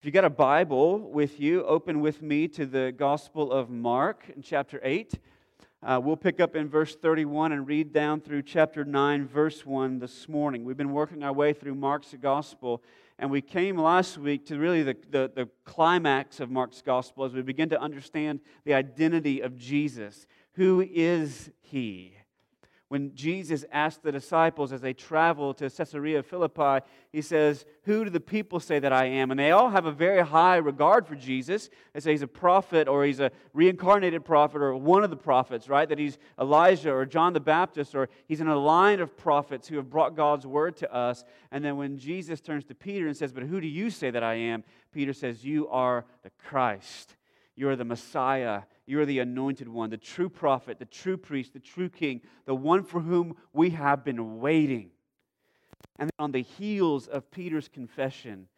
If you got a Bible with you, open with me to the Gospel of Mark in chapter 8. Uh, we'll pick up in verse 31 and read down through chapter 9, verse 1 this morning. We've been working our way through Mark's Gospel, and we came last week to really the, the, the climax of Mark's Gospel as we begin to understand the identity of Jesus. Who is he? When Jesus asked the disciples as they travel to Caesarea Philippi, he says, Who do the people say that I am? And they all have a very high regard for Jesus. They say he's a prophet or he's a reincarnated prophet or one of the prophets, right? That he's Elijah or John the Baptist or he's in a line of prophets who have brought God's word to us. And then when Jesus turns to Peter and says, But who do you say that I am? Peter says, You are the Christ. You are the Messiah. You are the anointed one, the true prophet, the true priest, the true king, the one for whom we have been waiting. And on the heels of Peter's confession,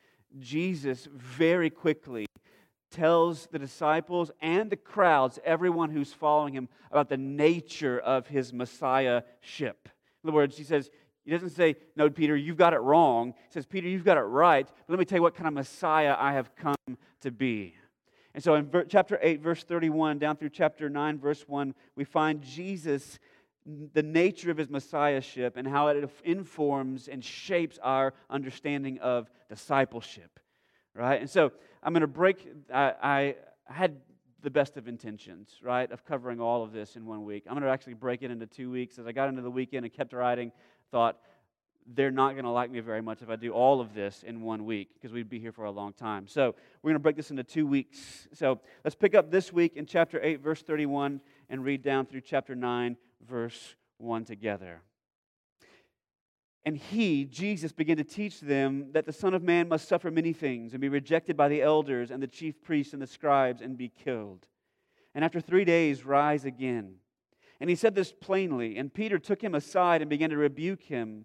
Jesus very quickly tells the disciples and the crowds, everyone who's following him, about the nature of his messiahship. In other words, he says, he doesn't say, No, Peter, you've got it wrong. He says, Peter, you've got it right. But let me tell you what kind of Messiah I have come to be. And so in ver- chapter 8, verse 31, down through chapter 9, verse 1, we find Jesus, the nature of his messiahship, and how it informs and shapes our understanding of discipleship. Right? And so I'm going to break, I, I had the best of intentions, right, of covering all of this in one week. I'm going to actually break it into two weeks. As I got into the weekend and kept writing, thought, they're not going to like me very much if I do all of this in one week because we'd be here for a long time. So we're going to break this into two weeks. So let's pick up this week in chapter 8, verse 31, and read down through chapter 9, verse 1 together. And he, Jesus, began to teach them that the Son of Man must suffer many things and be rejected by the elders and the chief priests and the scribes and be killed. And after three days, rise again. And he said this plainly. And Peter took him aside and began to rebuke him.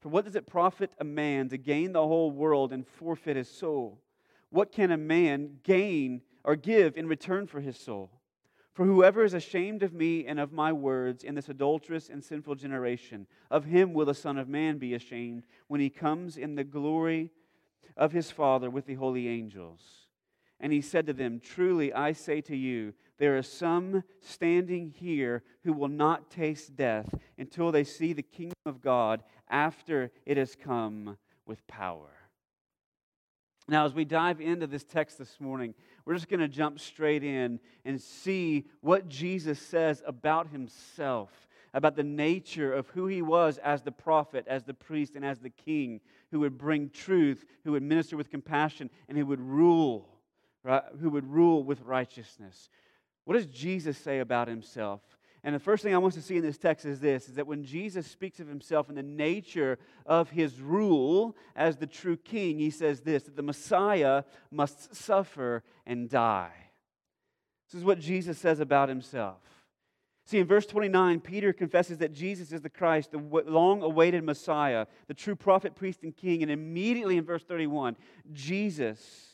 For what does it profit a man to gain the whole world and forfeit his soul? What can a man gain or give in return for his soul? For whoever is ashamed of me and of my words in this adulterous and sinful generation, of him will the Son of Man be ashamed when he comes in the glory of his Father with the holy angels. And he said to them, Truly I say to you, there are some standing here who will not taste death until they see the kingdom of God after it has come with power. Now, as we dive into this text this morning, we're just going to jump straight in and see what Jesus says about himself, about the nature of who he was as the prophet, as the priest, and as the king who would bring truth, who would minister with compassion, and who would rule, right? who would rule with righteousness. What does Jesus say about himself? And the first thing I want to see in this text is this is that when Jesus speaks of himself and the nature of his rule as the true king, he says this that the Messiah must suffer and die. This is what Jesus says about himself. See, in verse 29, Peter confesses that Jesus is the Christ, the long awaited Messiah, the true prophet, priest, and king. And immediately in verse 31, Jesus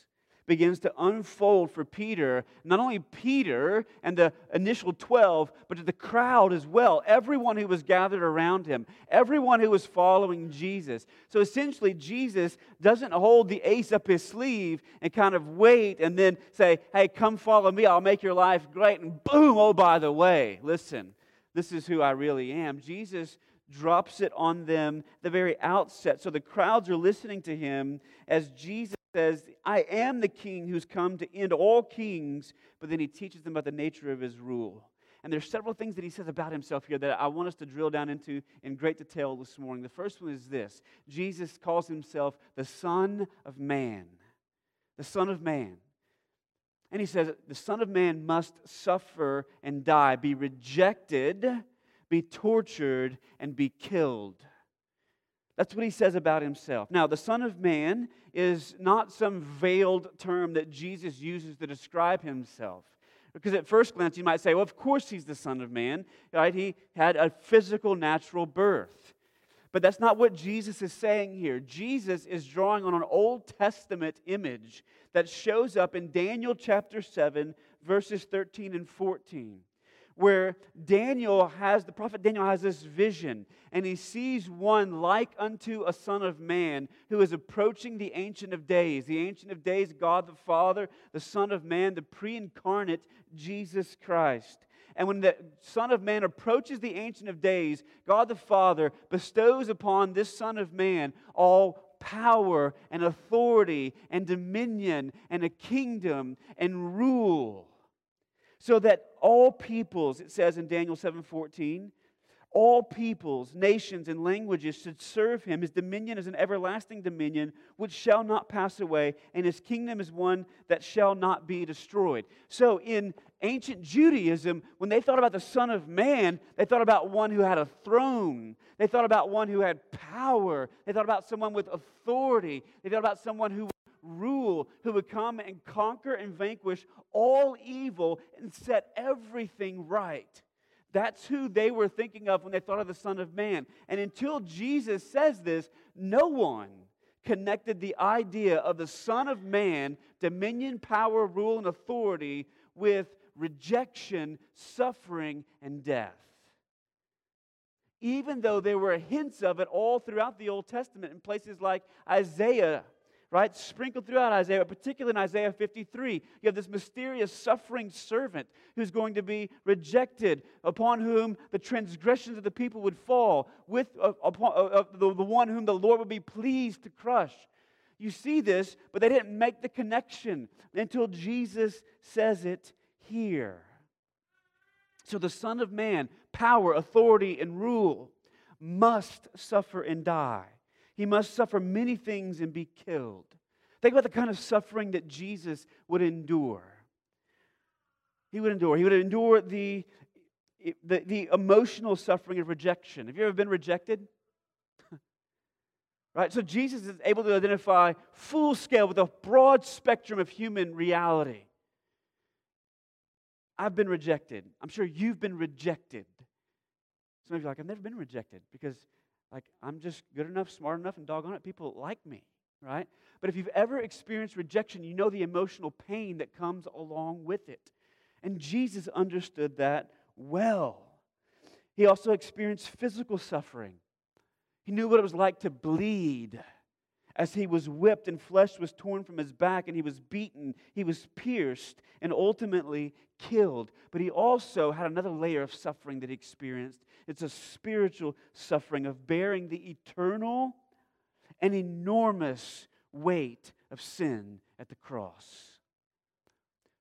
begins to unfold for Peter, not only Peter and the initial 12, but to the crowd as well, everyone who was gathered around him, everyone who was following Jesus. So essentially, Jesus doesn't hold the ace up his sleeve and kind of wait and then say, hey, come follow me, I'll make your life great. And boom, oh, by the way, listen, this is who I really am. Jesus drops it on them the very outset. So the crowds are listening to him as Jesus says, I am the king who's come to end all kings, but then he teaches them about the nature of his rule. And there's several things that he says about himself here that I want us to drill down into in great detail this morning. The first one is this Jesus calls himself the Son of Man. The Son of Man. And he says, the Son of Man must suffer and die, be rejected, be tortured, and be killed. That's what he says about himself. Now, the Son of Man is not some veiled term that Jesus uses to describe himself. Because at first glance, you might say, well, of course he's the Son of Man, right? He had a physical, natural birth. But that's not what Jesus is saying here. Jesus is drawing on an Old Testament image that shows up in Daniel chapter 7, verses 13 and 14 where Daniel has, the prophet Daniel has this vision, and he sees one like unto a son of man who is approaching the Ancient of Days. The Ancient of Days, God the Father, the Son of Man, the pre incarnate Jesus Christ. And when the Son of Man approaches the Ancient of Days, God the Father bestows upon this Son of Man all power and authority and dominion and a kingdom and rule so that all peoples, it says in Daniel 7:14, all peoples, nations, and languages should serve him. His dominion is an everlasting dominion which shall not pass away, and his kingdom is one that shall not be destroyed. So, in ancient Judaism, when they thought about the Son of Man, they thought about one who had a throne. They thought about one who had power. They thought about someone with authority. They thought about someone who rule, who would come and conquer and vanquish all evil and set everything right. That's who they were thinking of when they thought of the Son of Man. And until Jesus says this, no one connected the idea of the Son of Man, dominion, power, rule, and authority with rejection, suffering, and death. Even though there were hints of it all throughout the Old Testament in places like Isaiah right? Sprinkled throughout Isaiah, particularly in Isaiah 53. You have this mysterious suffering servant who's going to be rejected, upon whom the transgressions of the people would fall, with uh, upon, uh, uh, the, the one whom the Lord would be pleased to crush. You see this, but they didn't make the connection until Jesus says it here. So the Son of Man, power, authority, and rule, must suffer and die. He must suffer many things and be killed. Think about the kind of suffering that Jesus would endure. He would endure. He would endure the, the, the emotional suffering of rejection. Have you ever been rejected? right? So Jesus is able to identify full scale with a broad spectrum of human reality. I've been rejected. I'm sure you've been rejected. Some of you are like, I've never been rejected because like, I'm just good enough, smart enough, and doggone it, people like me, right? But if you've ever experienced rejection, you know the emotional pain that comes along with it. And Jesus understood that well. He also experienced physical suffering. He knew what it was like to bleed as he was whipped and flesh was torn from his back and he was beaten, he was pierced, and ultimately killed. But he also had another layer of suffering that he experienced. It's a spiritual suffering of bearing the eternal and enormous weight of sin at the cross.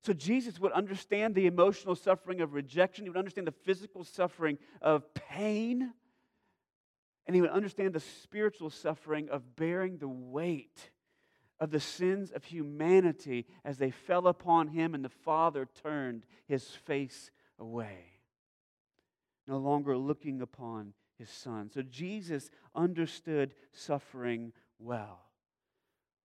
So Jesus would understand the emotional suffering of rejection, he would understand the physical suffering of pain and he would understand the spiritual suffering of bearing the weight of the sins of humanity as they fell upon him and the Father turned his face away, no longer looking upon his Son. So Jesus understood suffering well.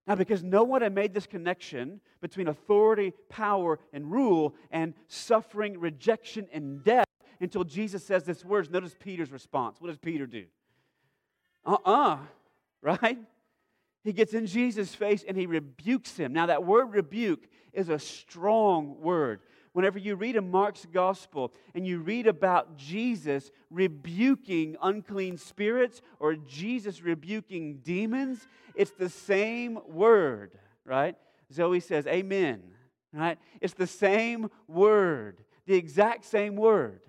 Now, because no one had made this connection between authority, power, and rule and suffering, rejection, and death until Jesus says this words, notice Peter's response. What does Peter do? Uh uh right? He gets in Jesus' face and he rebukes him. Now, that word rebuke is a strong word. Whenever you read in Mark's gospel and you read about Jesus rebuking unclean spirits or Jesus rebuking demons, it's the same word, right? Zoe says, Amen, right? It's the same word, the exact same word.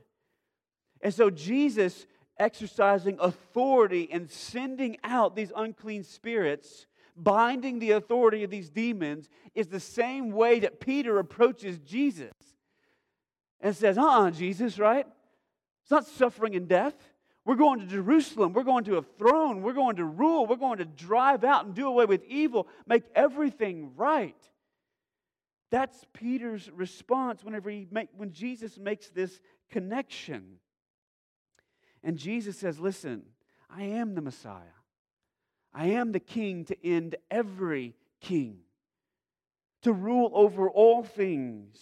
And so Jesus exercising authority and sending out these unclean spirits, binding the authority of these demons, is the same way that Peter approaches Jesus and says, Uh uh Jesus, right? It's not suffering and death. We're going to Jerusalem. We're going to a throne. We're going to rule. We're going to drive out and do away with evil, make everything right. That's Peter's response whenever he make, when Jesus makes this connection. And Jesus says, Listen, I am the Messiah. I am the king to end every king, to rule over all things,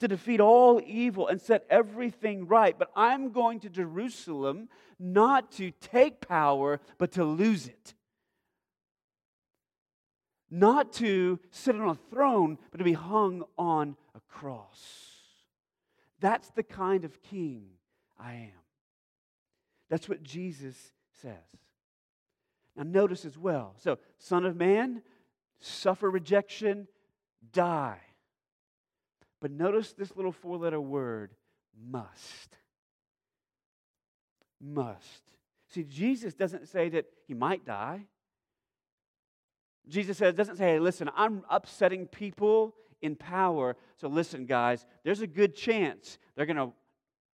to defeat all evil and set everything right. But I'm going to Jerusalem not to take power, but to lose it. Not to sit on a throne, but to be hung on a cross. That's the kind of king I am. That's what Jesus says. Now, notice as well. So, Son of Man, suffer rejection, die. But notice this little four letter word must. Must. See, Jesus doesn't say that he might die. Jesus says, doesn't say, hey, listen, I'm upsetting people in power. So listen, guys, there's a good chance they're going to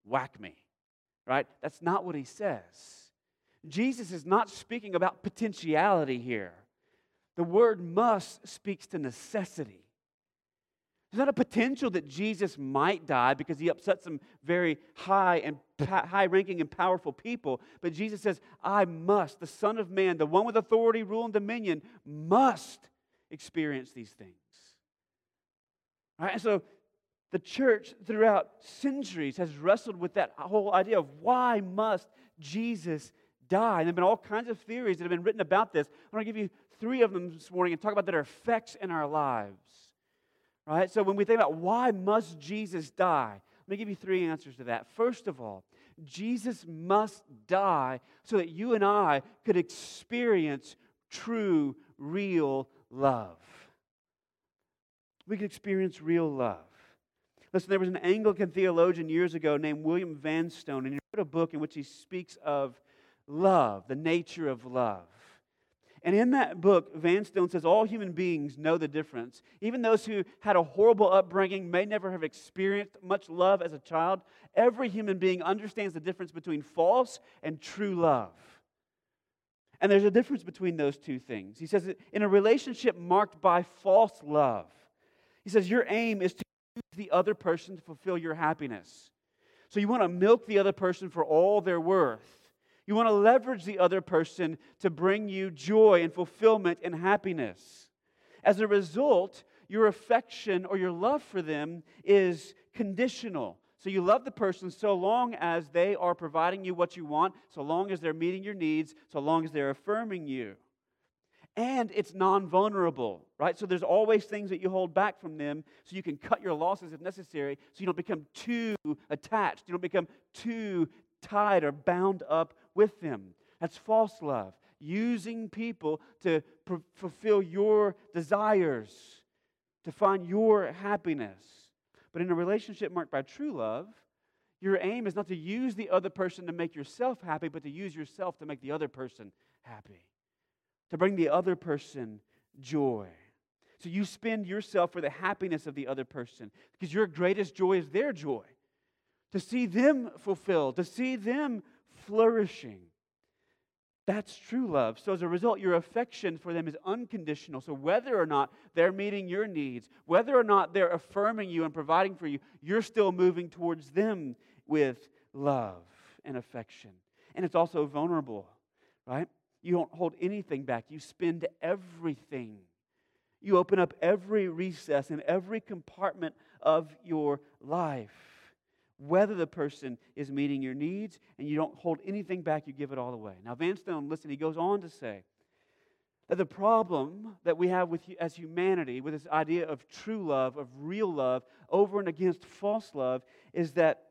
whack me, right? That's not what he says. Jesus is not speaking about potentiality here. The word must speaks to necessity. There's not a potential that Jesus might die because he upset some very high and high ranking and powerful people. But Jesus says, I must, the Son of Man, the one with authority, rule, and dominion, must experience these things. All right, and so the church throughout centuries has wrestled with that whole idea of why must Jesus die? And there have been all kinds of theories that have been written about this. I want to give you three of them this morning and talk about their effects in our lives. Right? So when we think about why must Jesus die, let me give you three answers to that. First of all, Jesus must die so that you and I could experience true, real love. We could experience real love. Listen, there was an Anglican theologian years ago named William Vanstone, and he wrote a book in which he speaks of love, the nature of love. And in that book, Vanstone says all human beings know the difference. Even those who had a horrible upbringing, may never have experienced much love as a child, every human being understands the difference between false and true love. And there's a difference between those two things. He says in a relationship marked by false love, he says your aim is to the other person to fulfill your happiness. So you want to milk the other person for all they're worth. You want to leverage the other person to bring you joy and fulfillment and happiness. As a result, your affection or your love for them is conditional. So you love the person so long as they are providing you what you want, so long as they're meeting your needs, so long as they're affirming you. And it's non vulnerable, right? So there's always things that you hold back from them so you can cut your losses if necessary, so you don't become too attached. You don't become too tied or bound up with them. That's false love. Using people to pr- fulfill your desires, to find your happiness. But in a relationship marked by true love, your aim is not to use the other person to make yourself happy, but to use yourself to make the other person happy, to bring the other person joy. So you spend yourself for the happiness of the other person because your greatest joy is their joy. To see them fulfilled, to see them flourishing. That's true love. So, as a result, your affection for them is unconditional. So, whether or not they're meeting your needs, whether or not they're affirming you and providing for you, you're still moving towards them with love and affection. And it's also vulnerable, right? You don't hold anything back, you spend everything. You open up every recess and every compartment of your life whether the person is meeting your needs, and you don't hold anything back, you give it all away. Now, Vanstone, listen, he goes on to say that the problem that we have with as humanity, with this idea of true love, of real love, over and against false love, is that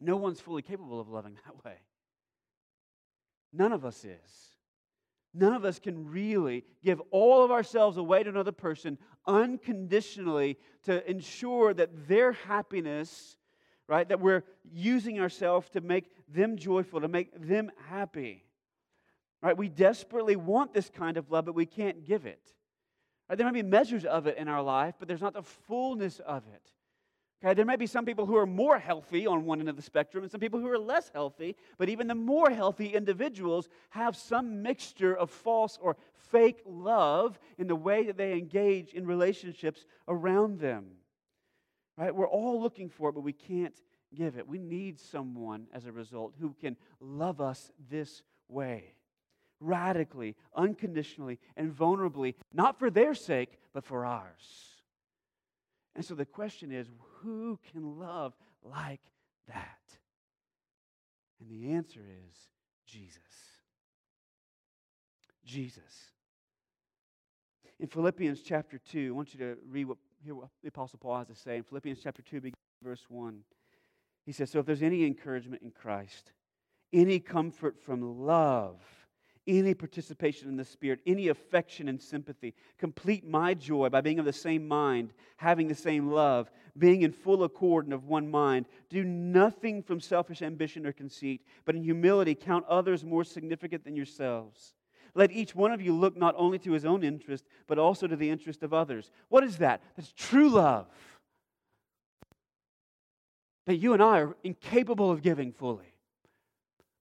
no one's fully capable of loving that way. None of us is. None of us can really give all of ourselves away to another person unconditionally to ensure that their happiness right? That we're using ourselves to make them joyful, to make them happy. Right? We desperately want this kind of love, but we can't give it. Right? There might be measures of it in our life, but there's not the fullness of it. Okay, there may be some people who are more healthy on one end of the spectrum and some people who are less healthy, but even the more healthy individuals have some mixture of false or fake love in the way that they engage in relationships around them. Right? We're all looking for it, but we can't give it. We need someone, as a result, who can love us this way radically, unconditionally, and vulnerably, not for their sake, but for ours. And so the question is who can love like that? And the answer is Jesus. Jesus. In Philippians chapter 2, I want you to read what, hear what the Apostle Paul has to say. In Philippians chapter 2, verse 1, he says, So if there's any encouragement in Christ, any comfort from love, any participation in the Spirit, any affection and sympathy. Complete my joy by being of the same mind, having the same love, being in full accord and of one mind. Do nothing from selfish ambition or conceit, but in humility count others more significant than yourselves. Let each one of you look not only to his own interest, but also to the interest of others. What is that? That's true love. That you and I are incapable of giving fully,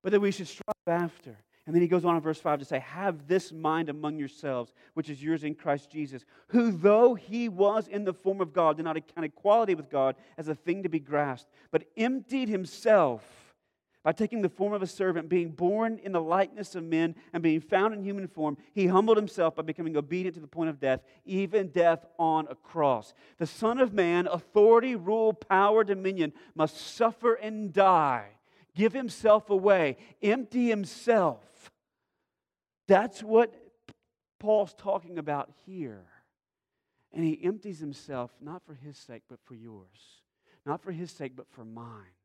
but that we should strive after. And then he goes on in verse 5 to say, Have this mind among yourselves, which is yours in Christ Jesus, who, though he was in the form of God, did not account equality with God as a thing to be grasped, but emptied himself by taking the form of a servant, being born in the likeness of men, and being found in human form. He humbled himself by becoming obedient to the point of death, even death on a cross. The Son of Man, authority, rule, power, dominion, must suffer and die give himself away, empty himself that's what Paul's talking about here. And he empties himself not for his sake, but for yours. Not for his sake, but for mine.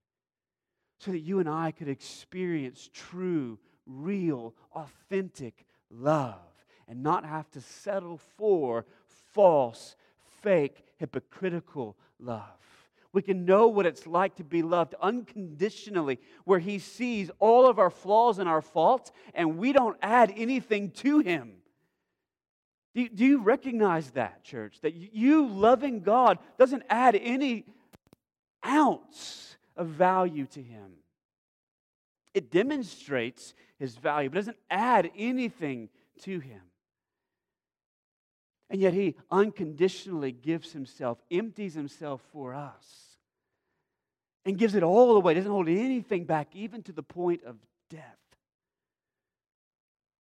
So that you and I could experience true, real, authentic love and not have to settle for false, fake, hypocritical love. We can know what it's like to be loved unconditionally, where He sees all of our flaws and our faults, and we don't add anything to Him. Do you, do you recognize that, church? That you loving God doesn't add any ounce of value to Him. It demonstrates His value, but doesn't add anything to Him. And yet he unconditionally gives himself, empties himself for us and gives it all away, doesn't hold anything back, even to the point of death,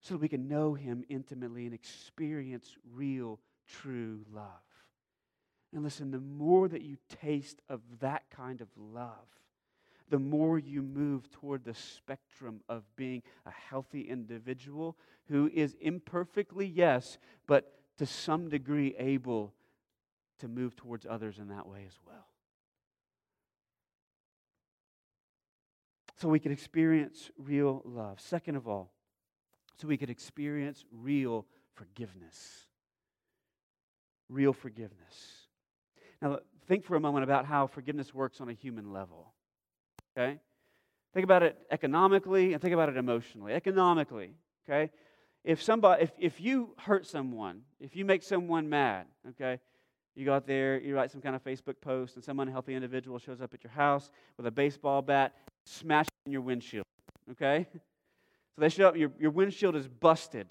so that we can know Him intimately and experience real, true love. And listen, the more that you taste of that kind of love, the more you move toward the spectrum of being a healthy individual who is imperfectly, yes, but to some degree able to move towards others in that way as well. So we could experience real love. Second of all, so we could experience real forgiveness. Real forgiveness. Now, think for a moment about how forgiveness works on a human level. Okay? Think about it economically and think about it emotionally. Economically, okay? If somebody if, if you hurt someone, if you make someone mad, okay, you go out there, you write some kind of Facebook post, and some unhealthy individual shows up at your house with a baseball bat smash in your windshield. Okay? So they show up, your, your windshield is busted,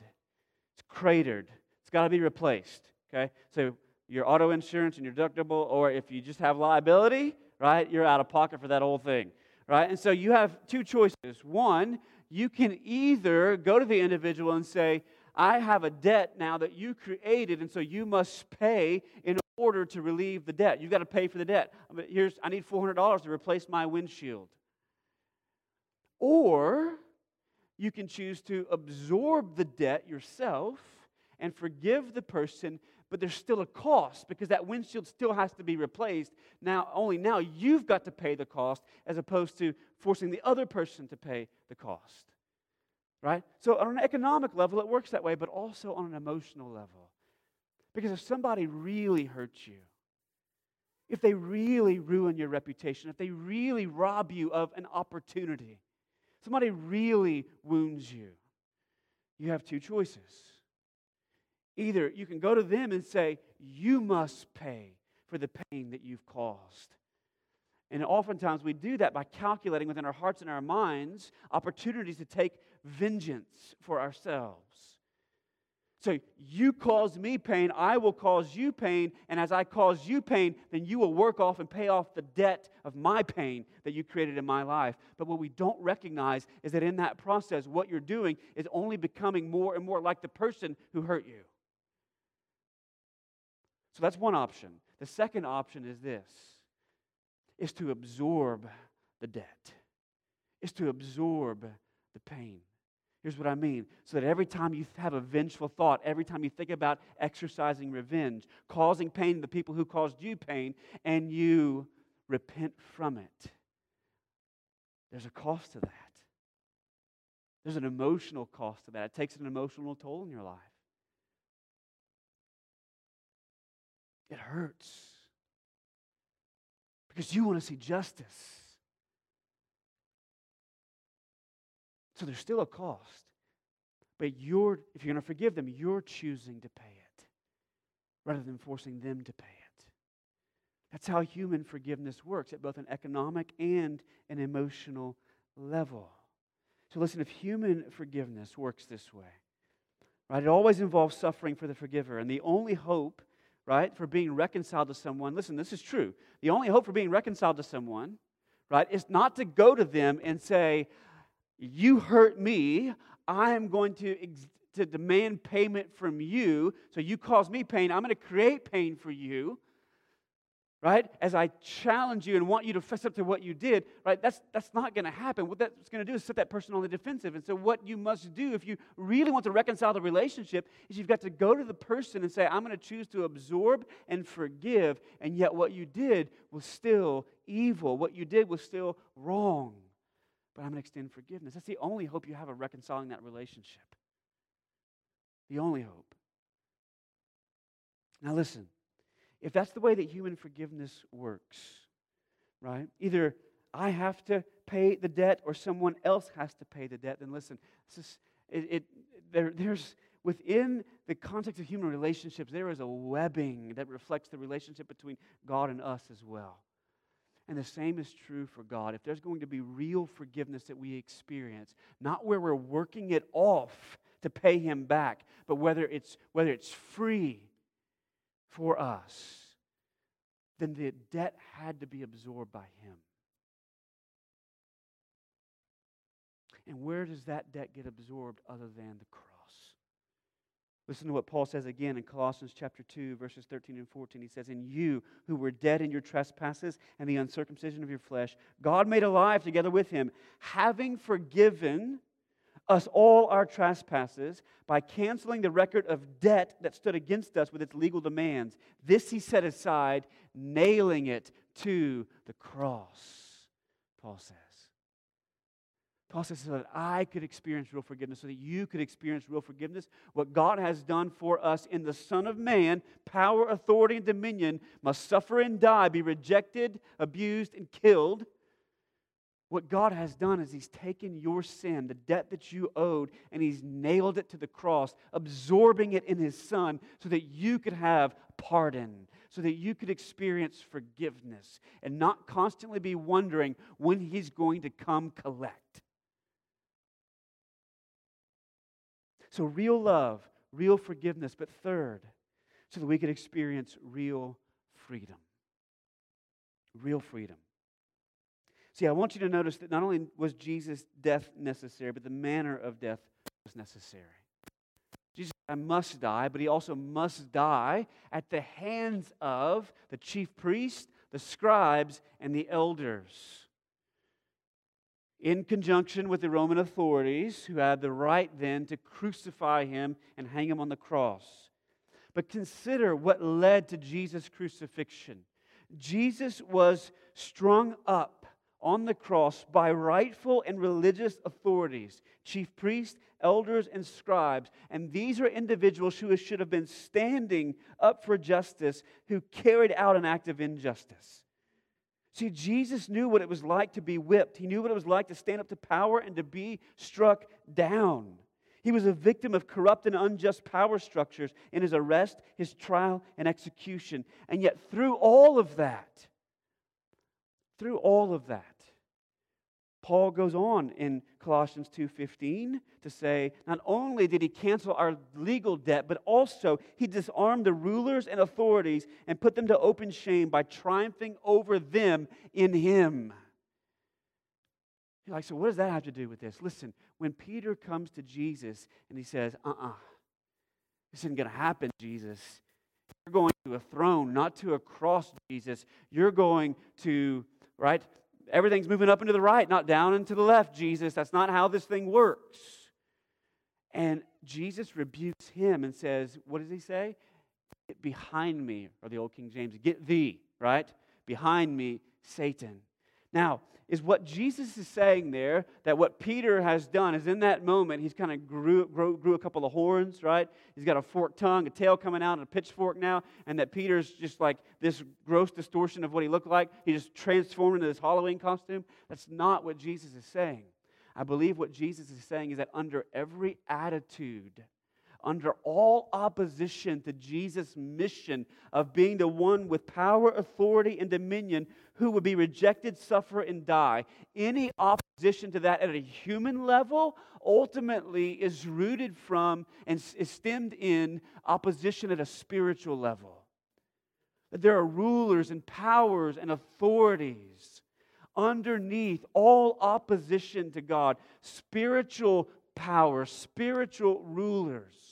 it's cratered, it's got to be replaced. Okay? So your auto insurance and your deductible, or if you just have liability, right, you're out of pocket for that whole thing. Right? And so you have two choices. One, you can either go to the individual and say, I have a debt now that you created, and so you must pay in order to relieve the debt. You've got to pay for the debt. Here's, I need $400 to replace my windshield. Or you can choose to absorb the debt yourself and forgive the person, but there's still a cost because that windshield still has to be replaced. Now, only now you've got to pay the cost as opposed to forcing the other person to pay the cost. Right? So, on an economic level, it works that way, but also on an emotional level. Because if somebody really hurts you, if they really ruin your reputation, if they really rob you of an opportunity, somebody really wounds you, you have two choices. Either you can go to them and say, You must pay for the pain that you've caused. And oftentimes we do that by calculating within our hearts and our minds opportunities to take vengeance for ourselves. So you cause me pain, I will cause you pain, and as I cause you pain, then you will work off and pay off the debt of my pain that you created in my life. But what we don't recognize is that in that process, what you're doing is only becoming more and more like the person who hurt you. So that's one option. The second option is this is to absorb the debt, is to absorb the pain. Here's what I mean. So that every time you have a vengeful thought, every time you think about exercising revenge, causing pain to the people who caused you pain, and you repent from it, there's a cost to that. There's an emotional cost to that. It takes an emotional toll in your life. It hurts because you want to see justice. So there's still a cost. But you're, if you're going to forgive them, you're choosing to pay it rather than forcing them to pay it. That's how human forgiveness works at both an economic and an emotional level. So listen, if human forgiveness works this way, right, it always involves suffering for the forgiver. And the only hope, right, for being reconciled to someone, listen, this is true. The only hope for being reconciled to someone, right, is not to go to them and say, you hurt me. I am going to, to demand payment from you. So you cause me pain. I'm going to create pain for you. Right? As I challenge you and want you to fess up to what you did, right? That's, that's not going to happen. What that's going to do is set that person on the defensive. And so, what you must do if you really want to reconcile the relationship is you've got to go to the person and say, I'm going to choose to absorb and forgive. And yet, what you did was still evil. What you did was still wrong but I'm going to extend forgiveness. That's the only hope you have of reconciling that relationship. The only hope. Now, listen, if that's the way that human forgiveness works, right? Either I have to pay the debt or someone else has to pay the debt, then listen, this is, it, it, there, there's within the context of human relationships, there is a webbing that reflects the relationship between God and us as well. And the same is true for God. If there's going to be real forgiveness that we experience, not where we're working it off to pay him back, but whether it's whether it's free for us, then the debt had to be absorbed by him. And where does that debt get absorbed other than the cross? Listen to what Paul says again in Colossians chapter 2, verses 13 and 14. He says, In you who were dead in your trespasses and the uncircumcision of your flesh, God made alive together with him, having forgiven us all our trespasses by canceling the record of debt that stood against us with its legal demands. This he set aside, nailing it to the cross, Paul says. Paul says, so that I could experience real forgiveness, so that you could experience real forgiveness. What God has done for us in the Son of Man, power, authority, and dominion, must suffer and die, be rejected, abused, and killed. What God has done is He's taken your sin, the debt that you owed, and He's nailed it to the cross, absorbing it in His Son so that you could have pardon, so that you could experience forgiveness and not constantly be wondering when He's going to come collect. So, real love, real forgiveness, but third, so that we could experience real freedom. Real freedom. See, I want you to notice that not only was Jesus' death necessary, but the manner of death was necessary. Jesus I must die, but he also must die at the hands of the chief priests, the scribes, and the elders in conjunction with the Roman authorities who had the right then to crucify him and hang him on the cross. But consider what led to Jesus' crucifixion. Jesus was strung up on the cross by rightful and religious authorities, chief priests, elders, and scribes. And these are individuals who should have been standing up for justice, who carried out an act of injustice. See, Jesus knew what it was like to be whipped. He knew what it was like to stand up to power and to be struck down. He was a victim of corrupt and unjust power structures in his arrest, his trial, and execution. And yet, through all of that, through all of that, Paul goes on in Colossians 2:15 to say not only did he cancel our legal debt but also he disarmed the rulers and authorities and put them to open shame by triumphing over them in him. You're like, so what does that have to do with this? Listen, when Peter comes to Jesus and he says, uh-uh, this isn't to happen, Jesus. You're going to a throne, not to a cross, Jesus. You're going to right? Everything's moving up and to the right, not down and to the left, Jesus. That's not how this thing works. And Jesus rebukes him and says, What does he say? Get behind me, or the old King James, get thee, right? Behind me, Satan. Now, is what Jesus is saying there that what Peter has done is in that moment, he's kind of grew, grew, grew a couple of horns, right? He's got a forked tongue, a tail coming out, and a pitchfork now, and that Peter's just like this gross distortion of what he looked like. He just transformed into this Halloween costume. That's not what Jesus is saying. I believe what Jesus is saying is that under every attitude, under all opposition to Jesus' mission of being the one with power, authority, and dominion who would be rejected, suffer, and die. Any opposition to that at a human level ultimately is rooted from and is stemmed in opposition at a spiritual level. That there are rulers and powers and authorities underneath all opposition to God, spiritual power, spiritual rulers.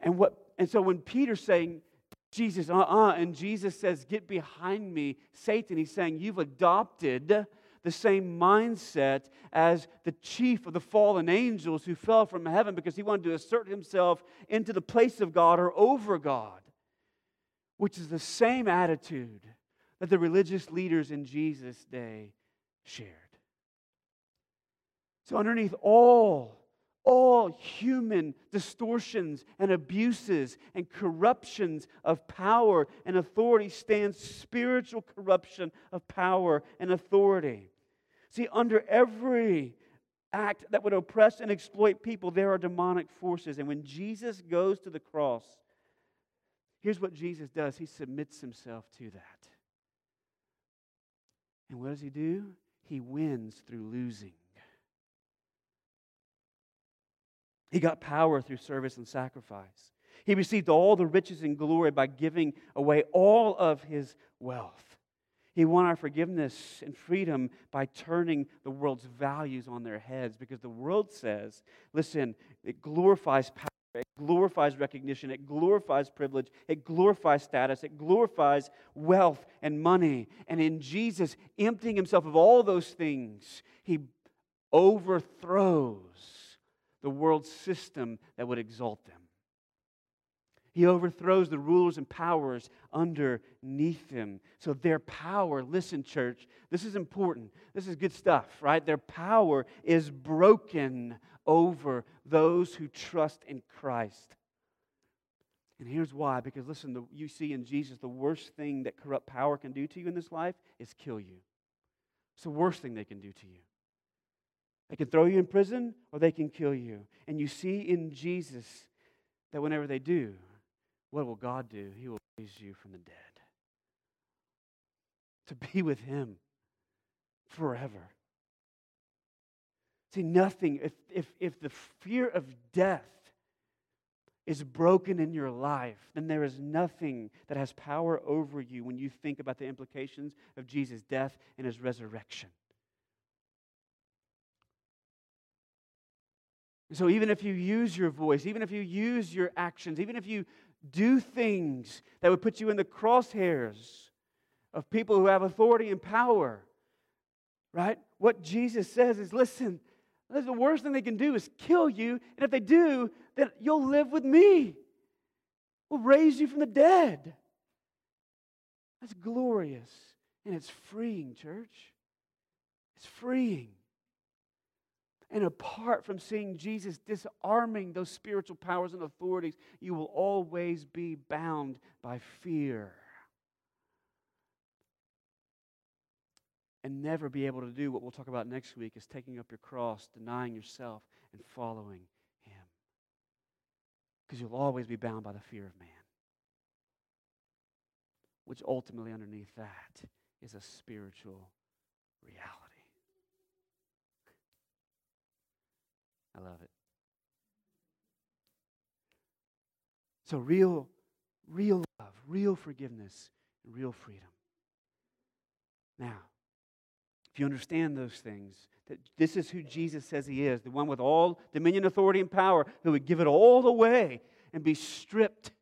And what and so when Peter's saying, Jesus, uh uh, and Jesus says, Get behind me, Satan, he's saying, You've adopted the same mindset as the chief of the fallen angels who fell from heaven because he wanted to assert himself into the place of God or over God, which is the same attitude that the religious leaders in Jesus' day shared. So, underneath all all human distortions and abuses and corruptions of power and authority stands spiritual corruption of power and authority. See, under every act that would oppress and exploit people, there are demonic forces. And when Jesus goes to the cross, here's what Jesus does He submits himself to that. And what does he do? He wins through losing. He got power through service and sacrifice. He received all the riches and glory by giving away all of his wealth. He won our forgiveness and freedom by turning the world's values on their heads because the world says, listen, it glorifies power, it glorifies recognition, it glorifies privilege, it glorifies status, it glorifies wealth and money. And in Jesus emptying himself of all those things, he overthrows the world system that would exalt them. He overthrows the rulers and powers underneath him. So their power, listen, church, this is important. This is good stuff, right? Their power is broken over those who trust in Christ. And here's why because listen, the, you see in Jesus, the worst thing that corrupt power can do to you in this life is kill you. It's the worst thing they can do to you. They can throw you in prison or they can kill you. And you see in Jesus that whenever they do, what will God do? He will raise you from the dead to be with Him forever. See, nothing, if, if, if the fear of death is broken in your life, then there is nothing that has power over you when you think about the implications of Jesus' death and his resurrection. So, even if you use your voice, even if you use your actions, even if you do things that would put you in the crosshairs of people who have authority and power, right? What Jesus says is listen, the worst thing they can do is kill you. And if they do, then you'll live with me. We'll raise you from the dead. That's glorious. And it's freeing, church. It's freeing. And apart from seeing Jesus disarming those spiritual powers and authorities, you will always be bound by fear. And never be able to do what we'll talk about next week is taking up your cross, denying yourself, and following Him. Because you'll always be bound by the fear of man. Which ultimately, underneath that, is a spiritual reality. I love it. So, real, real love, real forgiveness, real freedom. Now, if you understand those things, that this is who Jesus says he is, the one with all dominion, authority, and power, who would give it all away and be stripped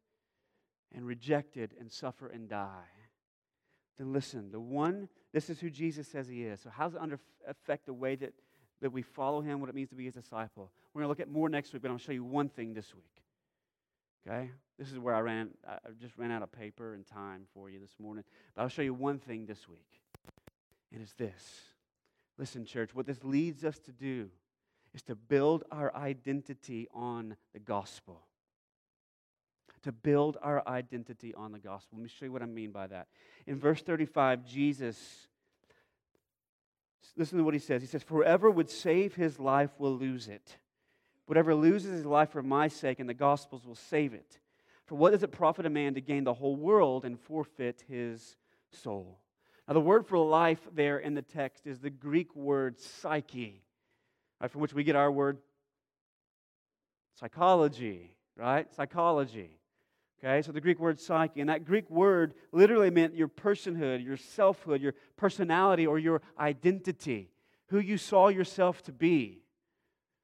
and rejected and suffer and die, then listen, the one This is who Jesus says he is. So, how does it under, affect the way that, that we follow him, what it means to be his disciple? We're going to look at more next week, but I'll show you one thing this week. Okay? This is where I ran, I just ran out of paper and time for you this morning. But I'll show you one thing this week, and it's this. Listen, church, what this leads us to do is to build our identity on the gospel. To build our identity on the gospel. Let me show you what I mean by that. In verse 35, Jesus, listen to what he says. He says, Whoever would save his life will lose it. Whatever loses his life for my sake and the gospel's will save it. For what does it profit a man to gain the whole world and forfeit his soul? Now, the word for life there in the text is the Greek word psyche right, from which we get our word psychology, right? Psychology. Okay, so the Greek word psyche, and that Greek word literally meant your personhood, your selfhood, your personality, or your identity, who you saw yourself to be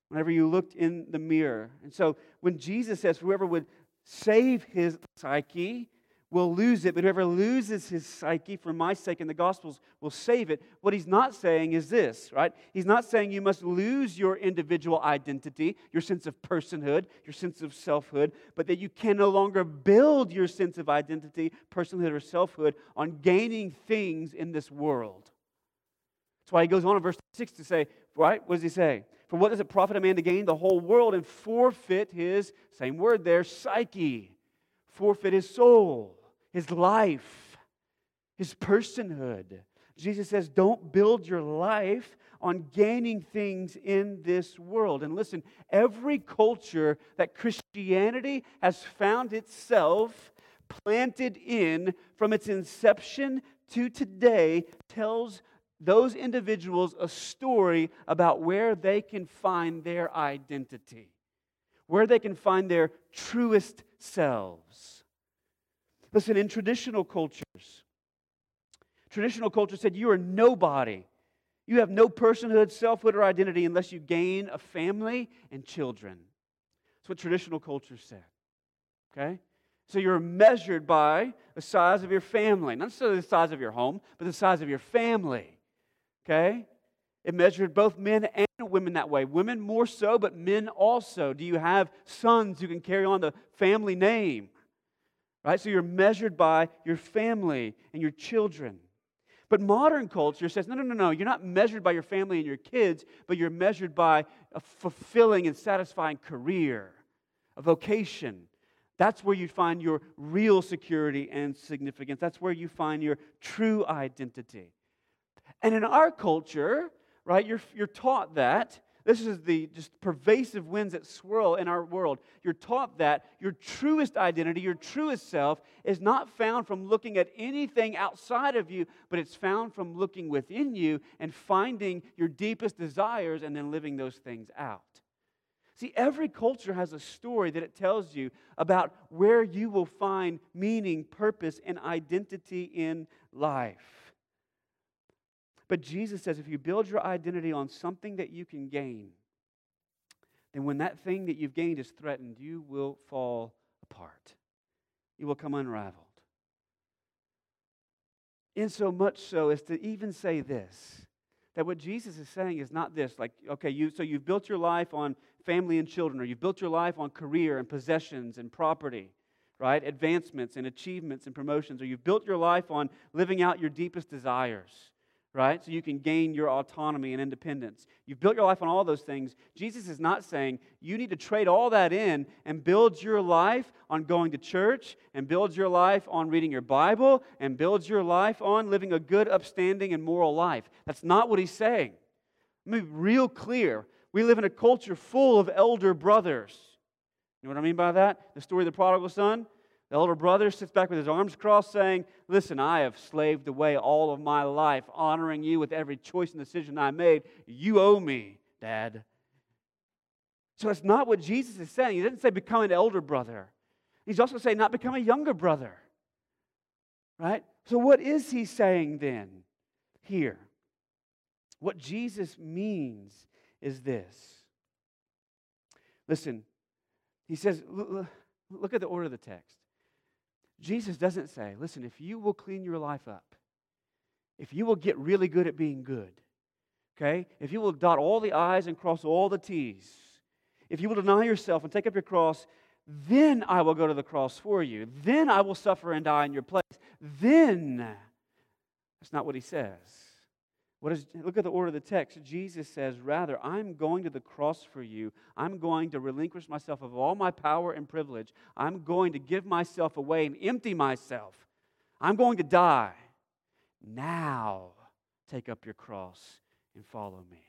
whenever you looked in the mirror. And so when Jesus says, whoever would save his psyche, will lose it, but whoever loses his psyche for my sake in the Gospels will save it. What he's not saying is this, right? He's not saying you must lose your individual identity, your sense of personhood, your sense of selfhood, but that you can no longer build your sense of identity, personhood, or selfhood on gaining things in this world. That's why he goes on in verse 6 to say, right? What does he say? For what does it profit a man to gain the whole world and forfeit his, same word there, psyche, forfeit his soul? His life, his personhood. Jesus says, Don't build your life on gaining things in this world. And listen, every culture that Christianity has found itself planted in from its inception to today tells those individuals a story about where they can find their identity, where they can find their truest selves. Listen, in traditional cultures, traditional culture said you are nobody. You have no personhood, selfhood, or identity unless you gain a family and children. That's what traditional culture said. Okay? So you're measured by the size of your family, not necessarily the size of your home, but the size of your family. Okay? It measured both men and women that way. Women more so, but men also. Do you have sons who can carry on the family name? Right? So you're measured by your family and your children. But modern culture says, no, no, no, no. You're not measured by your family and your kids, but you're measured by a fulfilling and satisfying career, a vocation. That's where you find your real security and significance. That's where you find your true identity. And in our culture, right, you're, you're taught that this is the just pervasive winds that swirl in our world. You're taught that your truest identity, your truest self, is not found from looking at anything outside of you, but it's found from looking within you and finding your deepest desires and then living those things out. See, every culture has a story that it tells you about where you will find meaning, purpose, and identity in life. But Jesus says if you build your identity on something that you can gain, then when that thing that you've gained is threatened, you will fall apart. You will come unraveled. In so much so as to even say this that what Jesus is saying is not this like, okay, you, so you've built your life on family and children, or you've built your life on career and possessions and property, right? Advancements and achievements and promotions, or you've built your life on living out your deepest desires right? So you can gain your autonomy and independence. You've built your life on all those things. Jesus is not saying you need to trade all that in and build your life on going to church and build your life on reading your Bible and build your life on living a good, upstanding, and moral life. That's not what he's saying. Let me be real clear. We live in a culture full of elder brothers. You know what I mean by that? The story of the prodigal son. The elder brother sits back with his arms crossed, saying, Listen, I have slaved away all of my life, honoring you with every choice and decision I made. You owe me, Dad. So it's not what Jesus is saying. He doesn't say become an elder brother. He's also saying not become a younger brother. Right? So what is he saying then here? What Jesus means is this. Listen, he says, look at the order of the text. Jesus doesn't say, listen, if you will clean your life up, if you will get really good at being good, okay, if you will dot all the I's and cross all the T's, if you will deny yourself and take up your cross, then I will go to the cross for you. Then I will suffer and die in your place. Then, that's not what he says. What is, look at the order of the text. Jesus says, Rather, I'm going to the cross for you. I'm going to relinquish myself of all my power and privilege. I'm going to give myself away and empty myself. I'm going to die. Now, take up your cross and follow me.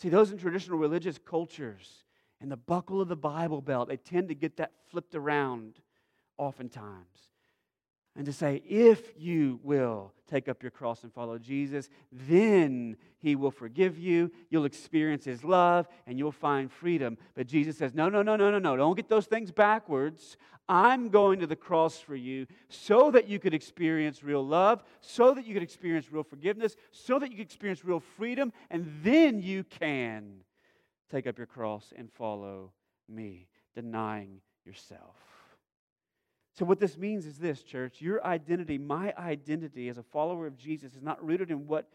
See, those in traditional religious cultures and the buckle of the Bible belt, they tend to get that flipped around oftentimes and to say, if you will take up your cross and follow Jesus, then he will forgive you. You'll experience his love and you'll find freedom. But Jesus says, no, no, no, no, no, no. Don't get those things backwards. I'm going to the cross for you so that you could experience real love, so that you could experience real forgiveness, so that you could experience real freedom, and then you can take up your cross and follow me, denying yourself. So, what this means is this, church your identity, my identity as a follower of Jesus, is not rooted in what,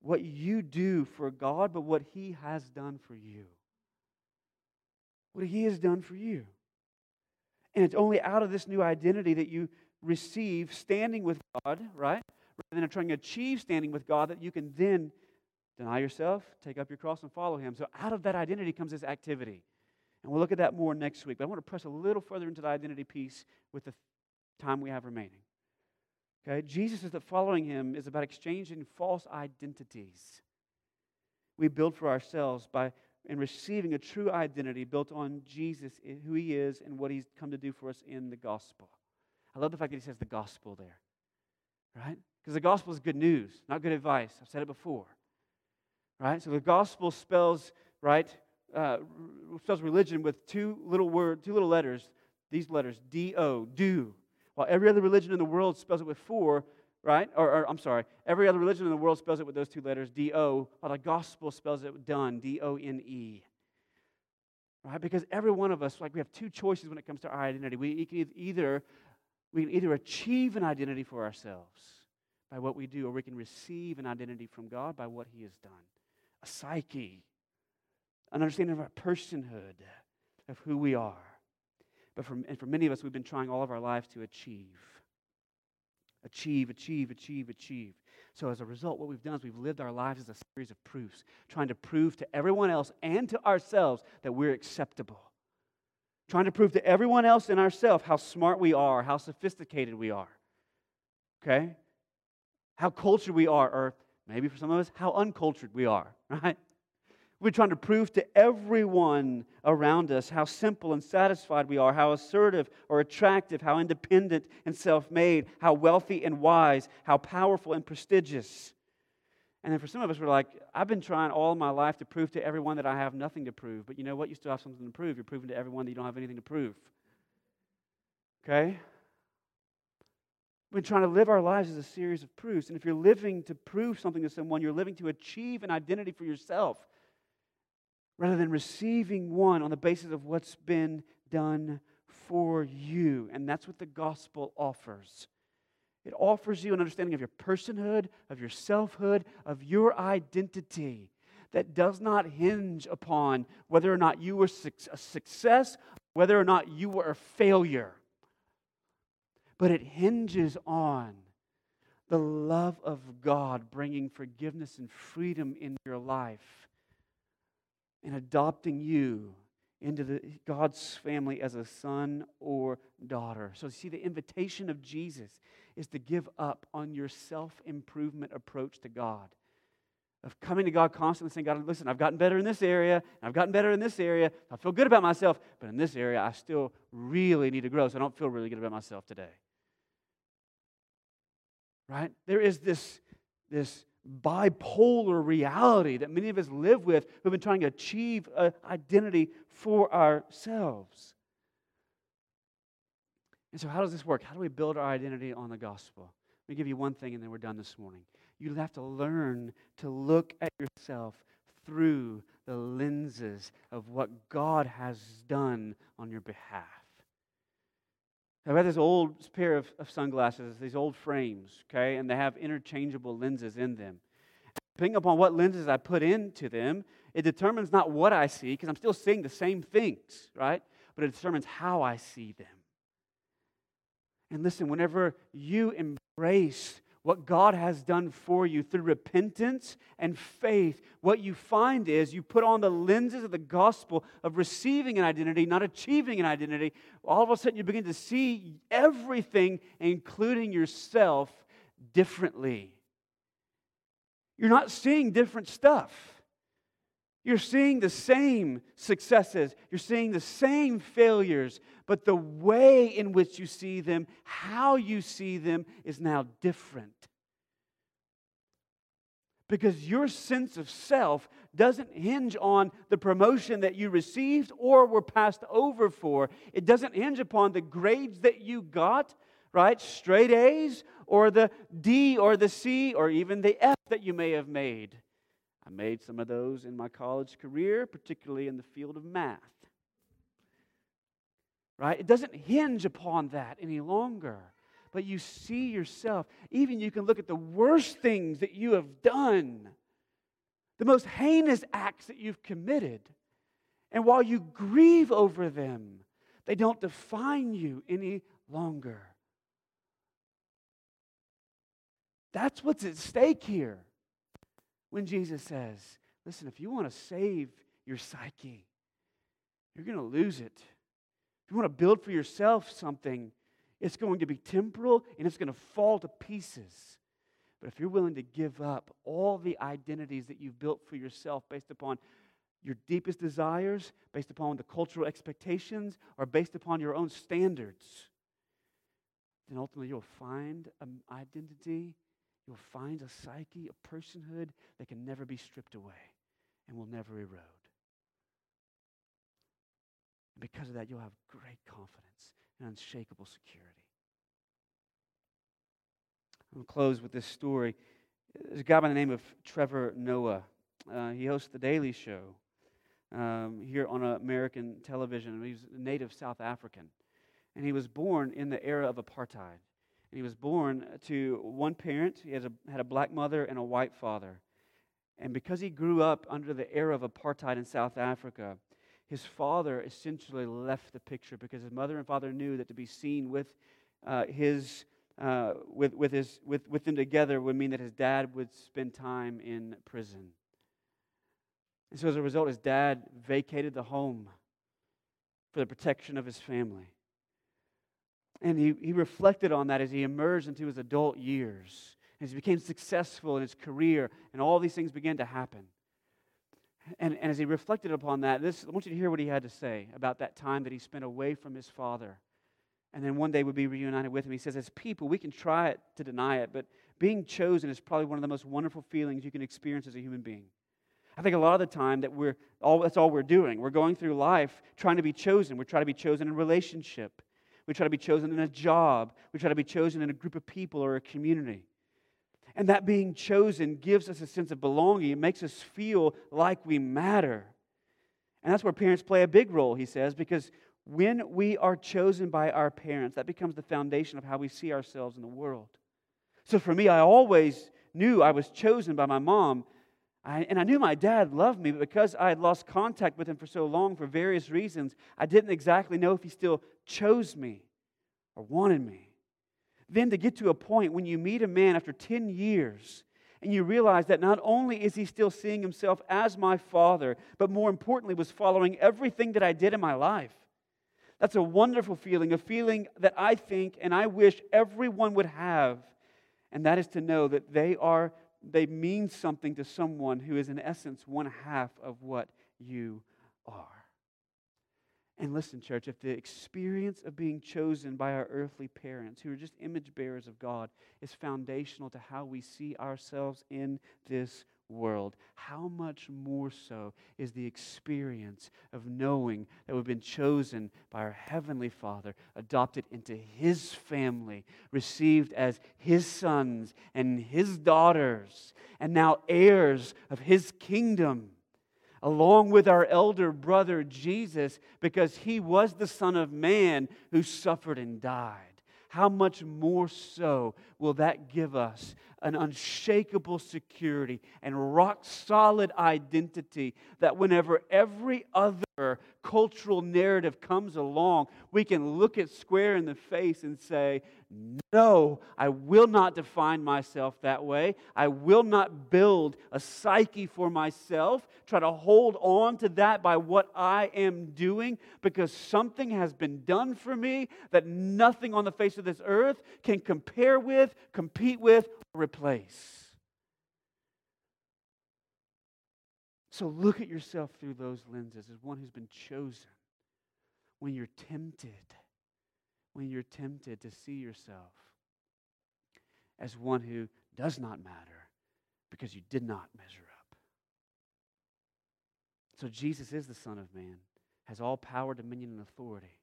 what you do for God, but what He has done for you. What He has done for you. And it's only out of this new identity that you receive standing with God, right? Rather than trying to achieve standing with God, that you can then deny yourself, take up your cross, and follow Him. So, out of that identity comes this activity. And we'll look at that more next week. But I want to press a little further into the identity piece with the time we have remaining. Okay? Jesus says that following him is about exchanging false identities. We build for ourselves by in receiving a true identity built on Jesus, who he is, and what he's come to do for us in the gospel. I love the fact that he says the gospel there, right? Because the gospel is good news, not good advice. I've said it before, right? So the gospel spells, right, uh, spells religion with two little word, two little letters. These letters, D-O, do. While every other religion in the world spells it with four, right? Or, or, I'm sorry, every other religion in the world spells it with those two letters, D-O, while the gospel spells it done, D-O-N-E. Right? Because every one of us, like we have two choices when it comes to our identity. We can either we can either achieve an identity for ourselves by what we do, or we can receive an identity from God by what He has done. A psyche, an understanding of our personhood, of who we are. But for, and for many of us, we've been trying all of our lives to achieve. Achieve, achieve, achieve, achieve. So as a result, what we've done is we've lived our lives as a series of proofs, trying to prove to everyone else and to ourselves that we're acceptable. Trying to prove to everyone else and ourselves how smart we are, how sophisticated we are. Okay? How cultured we are, or maybe for some of us, how uncultured we are, right? We're trying to prove to everyone around us how simple and satisfied we are, how assertive or attractive, how independent and self made, how wealthy and wise, how powerful and prestigious. And then for some of us, we're like, I've been trying all my life to prove to everyone that I have nothing to prove. But you know what? You still have something to prove. You're proving to everyone that you don't have anything to prove. Okay? We're trying to live our lives as a series of proofs. And if you're living to prove something to someone, you're living to achieve an identity for yourself rather than receiving one on the basis of what's been done for you. And that's what the gospel offers. It offers you an understanding of your personhood, of your selfhood, of your identity that does not hinge upon whether or not you were a success, whether or not you were a failure. But it hinges on the love of God bringing forgiveness and freedom in your life and adopting you into the, God's family as a son or daughter. So, see, the invitation of Jesus is to give up on your self improvement approach to God. Of coming to God constantly saying, God, listen, I've gotten better in this area, I've gotten better in this area, I feel good about myself, but in this area, I still really need to grow, so I don't feel really good about myself today. Right? There is this, this bipolar reality that many of us live with who've been trying to achieve an identity for ourselves. And so, how does this work? How do we build our identity on the gospel? Let me give you one thing and then we're done this morning. You have to learn to look at yourself through the lenses of what God has done on your behalf. I have got this old pair of, of sunglasses, these old frames, okay, and they have interchangeable lenses in them. Depending upon what lenses I put into them, it determines not what I see, because I'm still seeing the same things, right? But it determines how I see them. And listen, whenever you embrace what God has done for you through repentance and faith, what you find is you put on the lenses of the gospel of receiving an identity, not achieving an identity. All of a sudden, you begin to see everything, including yourself, differently. You're not seeing different stuff. You're seeing the same successes, you're seeing the same failures, but the way in which you see them, how you see them, is now different. Because your sense of self doesn't hinge on the promotion that you received or were passed over for. It doesn't hinge upon the grades that you got, right? Straight A's or the D or the C or even the F that you may have made. I made some of those in my college career, particularly in the field of math. Right? It doesn't hinge upon that any longer. But you see yourself. Even you can look at the worst things that you have done, the most heinous acts that you've committed. And while you grieve over them, they don't define you any longer. That's what's at stake here when Jesus says, Listen, if you want to save your psyche, you're going to lose it. If you want to build for yourself something, it's going to be temporal and it's going to fall to pieces. But if you're willing to give up all the identities that you've built for yourself based upon your deepest desires, based upon the cultural expectations, or based upon your own standards, then ultimately you'll find an identity you'll find a psyche, a personhood that can never be stripped away and will never erode. And because of that, you'll have great confidence and unshakable security. I'm going to close with this story. There's a guy by the name of Trevor Noah. Uh, he hosts The Daily Show um, here on American television. He's a native South African. And he was born in the era of apartheid. And he was born to one parent. He a, had a black mother and a white father. And because he grew up under the era of apartheid in South Africa, his father essentially left the picture because his mother and father knew that to be seen with uh, his uh, with, with, his, with, with them together would mean that his dad would spend time in prison. And so, as a result, his dad vacated the home for the protection of his family. And he, he reflected on that as he emerged into his adult years, as he became successful in his career, and all these things began to happen. And, and as he reflected upon that, this, I want you to hear what he had to say about that time that he spent away from his father. And then one day would be reunited with him. He says, As people, we can try it to deny it, but being chosen is probably one of the most wonderful feelings you can experience as a human being. I think a lot of the time that we're all that's all we're doing. We're going through life trying to be chosen. We're trying to be chosen in relationship. We try to be chosen in a job. We try to be chosen in a group of people or a community. And that being chosen gives us a sense of belonging. It makes us feel like we matter. And that's where parents play a big role, he says, because when we are chosen by our parents, that becomes the foundation of how we see ourselves in the world. So for me, I always knew I was chosen by my mom. I, and I knew my dad loved me, but because I had lost contact with him for so long for various reasons, I didn't exactly know if he still chose me or wanted me. Then to get to a point when you meet a man after 10 years and you realize that not only is he still seeing himself as my father, but more importantly, was following everything that I did in my life. That's a wonderful feeling, a feeling that I think and I wish everyone would have. And that is to know that they are they mean something to someone who is in essence one half of what you are. And listen, church, if the experience of being chosen by our earthly parents, who are just image bearers of God, is foundational to how we see ourselves in this world, how much more so is the experience of knowing that we've been chosen by our Heavenly Father, adopted into His family, received as His sons and His daughters, and now heirs of His kingdom? along with our elder brother Jesus, because he was the Son of Man who suffered and died. How much more so will that give us an unshakable security and rock solid identity that whenever every other cultural narrative comes along, we can look it square in the face and say, No, I will not define myself that way. I will not build a psyche for myself, try to hold on to that by what I am doing, because something has been done for me that nothing on the face of this earth can compare with, compete with, replace. So look at yourself through those lenses as one who's been chosen. When you're tempted, when you're tempted to see yourself as one who does not matter because you did not measure up. So Jesus is the Son of Man, has all power, dominion, and authority.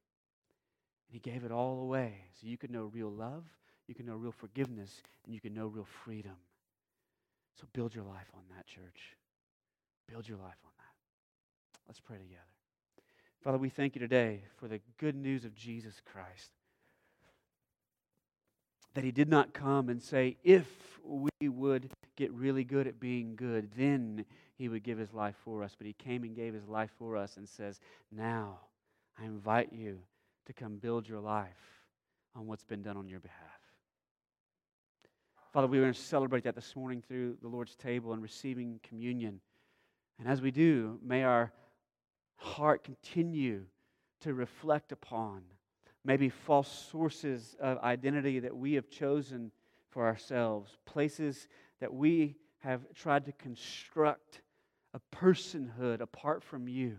And he gave it all away so you could know real love, you can know real forgiveness, and you can know real freedom. So build your life on that, church. Build your life on that. Let's pray together. Father, we thank you today for the good news of Jesus Christ. That he did not come and say, if we would get really good at being good, then he would give his life for us. But he came and gave his life for us and says, now I invite you to come build your life on what's been done on your behalf. Father, we want to celebrate that this morning through the Lord's table and receiving communion. And as we do, may our heart continue to reflect upon maybe false sources of identity that we have chosen for ourselves, places that we have tried to construct a personhood apart from you.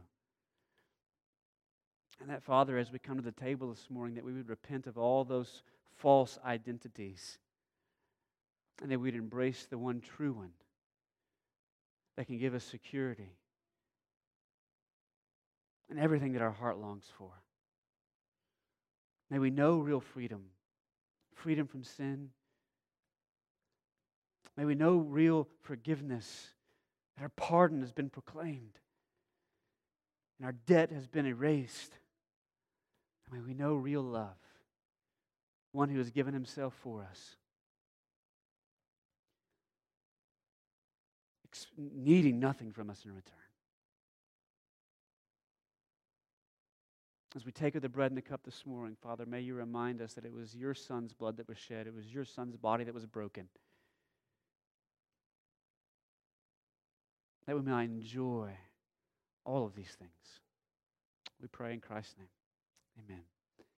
And that, Father, as we come to the table this morning, that we would repent of all those false identities and that we'd embrace the one true one that can give us security and everything that our heart longs for. May we know real freedom freedom from sin. May we know real forgiveness, that our pardon has been proclaimed and our debt has been erased. May we know real love, one who has given himself for us. Needing nothing from us in return. As we take of the bread and the cup this morning, Father, may you remind us that it was your Son's blood that was shed, it was your Son's body that was broken. That we may enjoy all of these things. We pray in Christ's name. Amen.